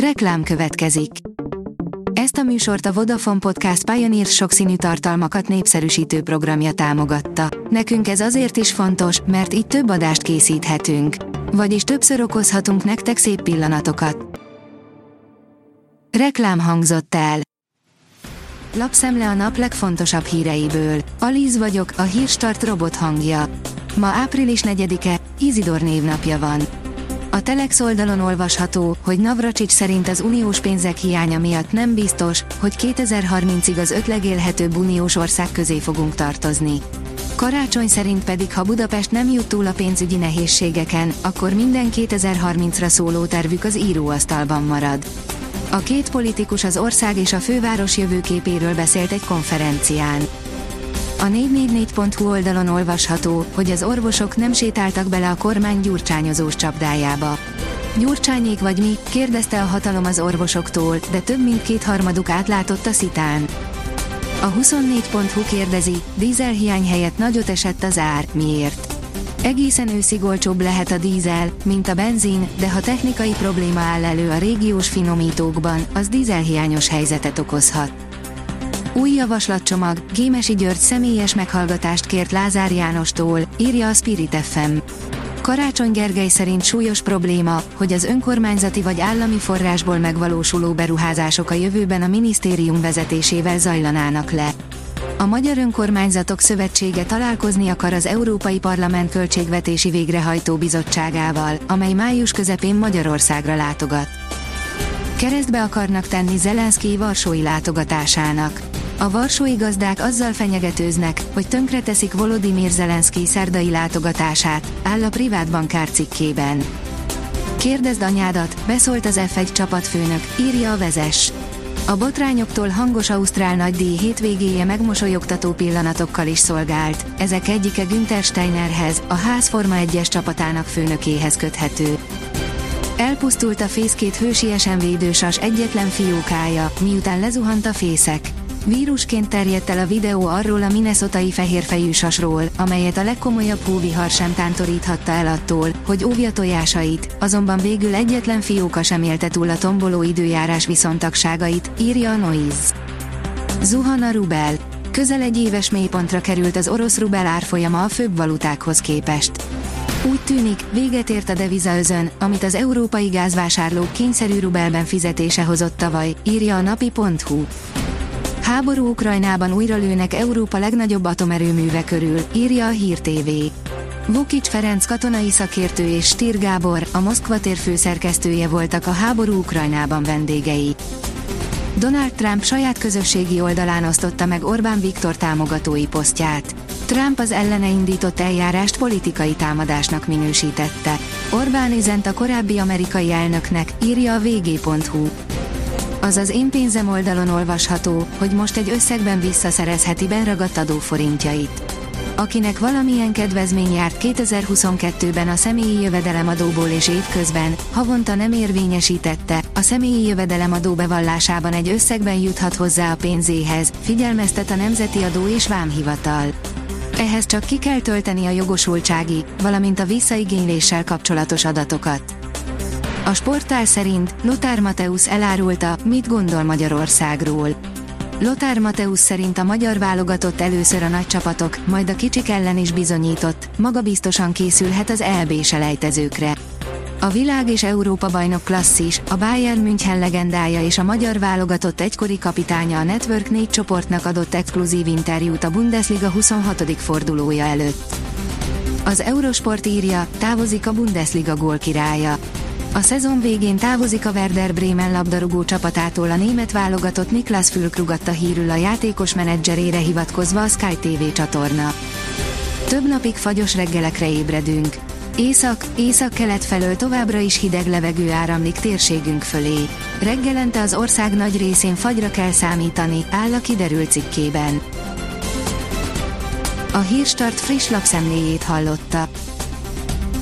Reklám következik. Ezt a műsort a Vodafone Podcast Pioneer sokszínű tartalmakat népszerűsítő programja támogatta. Nekünk ez azért is fontos, mert így több adást készíthetünk. Vagyis többször okozhatunk nektek szép pillanatokat. Reklám hangzott el. Lapszemle a nap legfontosabb híreiből. Alíz vagyok, a hírstart robot hangja. Ma április 4-e, Izidor névnapja van. A Telex oldalon olvasható, hogy Navracsics szerint az uniós pénzek hiánya miatt nem biztos, hogy 2030-ig az öt legélhetőbb uniós ország közé fogunk tartozni. Karácsony szerint pedig ha Budapest nem jut túl a pénzügyi nehézségeken, akkor minden 2030-ra szóló tervük az íróasztalban marad. A két politikus az ország és a főváros jövőképéről beszélt egy konferencián. A 444.hu oldalon olvasható, hogy az orvosok nem sétáltak bele a kormány gyurcsányozós csapdájába. Gyurcsányék vagy mi, kérdezte a hatalom az orvosoktól, de több mint kétharmaduk átlátott a szitán. A 24.hu kérdezi, dízelhiány helyett nagyot esett az ár, miért? Egészen őszig olcsóbb lehet a dízel, mint a benzin, de ha technikai probléma áll elő a régiós finomítókban, az dízelhiányos helyzetet okozhat. Új javaslatcsomag, Gémesi György személyes meghallgatást kért Lázár Jánostól, írja a Spirit FM. Karácsony Gergely szerint súlyos probléma, hogy az önkormányzati vagy állami forrásból megvalósuló beruházások a jövőben a minisztérium vezetésével zajlanának le. A Magyar Önkormányzatok Szövetsége találkozni akar az Európai Parlament Költségvetési Végrehajtó Bizottságával, amely május közepén Magyarországra látogat. Keresztbe akarnak tenni Zelenszky Varsói látogatásának. A varsói gazdák azzal fenyegetőznek, hogy tönkreteszik Volodymyr Zelenszky szerdai látogatását, áll a privát bankár cikkében. Kérdezd anyádat, beszólt az F1 csapatfőnök, írja a vezes. A botrányoktól hangos Ausztrál nagydíj hétvégéje megmosolyogtató pillanatokkal is szolgált, ezek egyike Günther Steinerhez, a ház Forma 1-es csapatának főnökéhez köthető. Elpusztult a fészkét hősiesen védősas egyetlen fiókája, miután lezuhant a fészek. Vírusként terjedt el a videó arról a minnesotai fehérfejű sasról, amelyet a legkomolyabb hóvihar sem tántoríthatta el attól, hogy óvja tojásait, azonban végül egyetlen fióka sem élte túl a tomboló időjárás viszontagságait, írja a Noise. Zuhan rubel. Közel egy éves mélypontra került az orosz rubel árfolyama a főbb valutákhoz képest. Úgy tűnik, véget ért a devizaözön, amit az európai gázvásárlók kényszerű rubelben fizetése hozott tavaly, írja a napi.hu. Háború Ukrajnában újra lőnek Európa legnagyobb atomerőműve körül, írja a Hír TV. Vukic Ferenc katonai szakértő és Stír Gábor, a Moszkva tér főszerkesztője voltak a háború Ukrajnában vendégei. Donald Trump saját közösségi oldalán osztotta meg Orbán Viktor támogatói posztját. Trump az ellene indított eljárást politikai támadásnak minősítette. Orbán üzent a korábbi amerikai elnöknek, írja a vg.hu. Az az én pénzem oldalon olvasható, hogy most egy összegben visszaszerezheti benragadt adóforintjait. Akinek valamilyen kedvezmény járt 2022-ben a személyi jövedelemadóból és évközben, havonta nem érvényesítette, a személyi jövedelemadó bevallásában egy összegben juthat hozzá a pénzéhez, figyelmeztet a Nemzeti Adó és Vámhivatal. Ehhez csak ki kell tölteni a jogosultsági, valamint a visszaigényléssel kapcsolatos adatokat. A sportál szerint Lothar Mateusz elárulta, mit gondol Magyarországról. Lothar Mateusz szerint a magyar válogatott először a nagy csapatok, majd a kicsik ellen is bizonyított, magabiztosan készülhet az EB selejtezőkre. A világ és Európa bajnok klasszis, a Bayern München legendája és a magyar válogatott egykori kapitánya a Network 4 csoportnak adott exkluzív interjút a Bundesliga 26. fordulója előtt. Az Eurosport írja, távozik a Bundesliga gólkirálya. A szezon végén távozik a Werder Bremen labdarúgó csapatától a német válogatott Niklas Fülkrugatta hírül a játékos menedzserére hivatkozva a Sky TV csatorna. Több napig fagyos reggelekre ébredünk. Észak, észak-kelet felől továbbra is hideg levegő áramlik térségünk fölé. Reggelente az ország nagy részén fagyra kell számítani, áll a kiderült cikkében. A Hírstart friss lapszemléjét hallotta.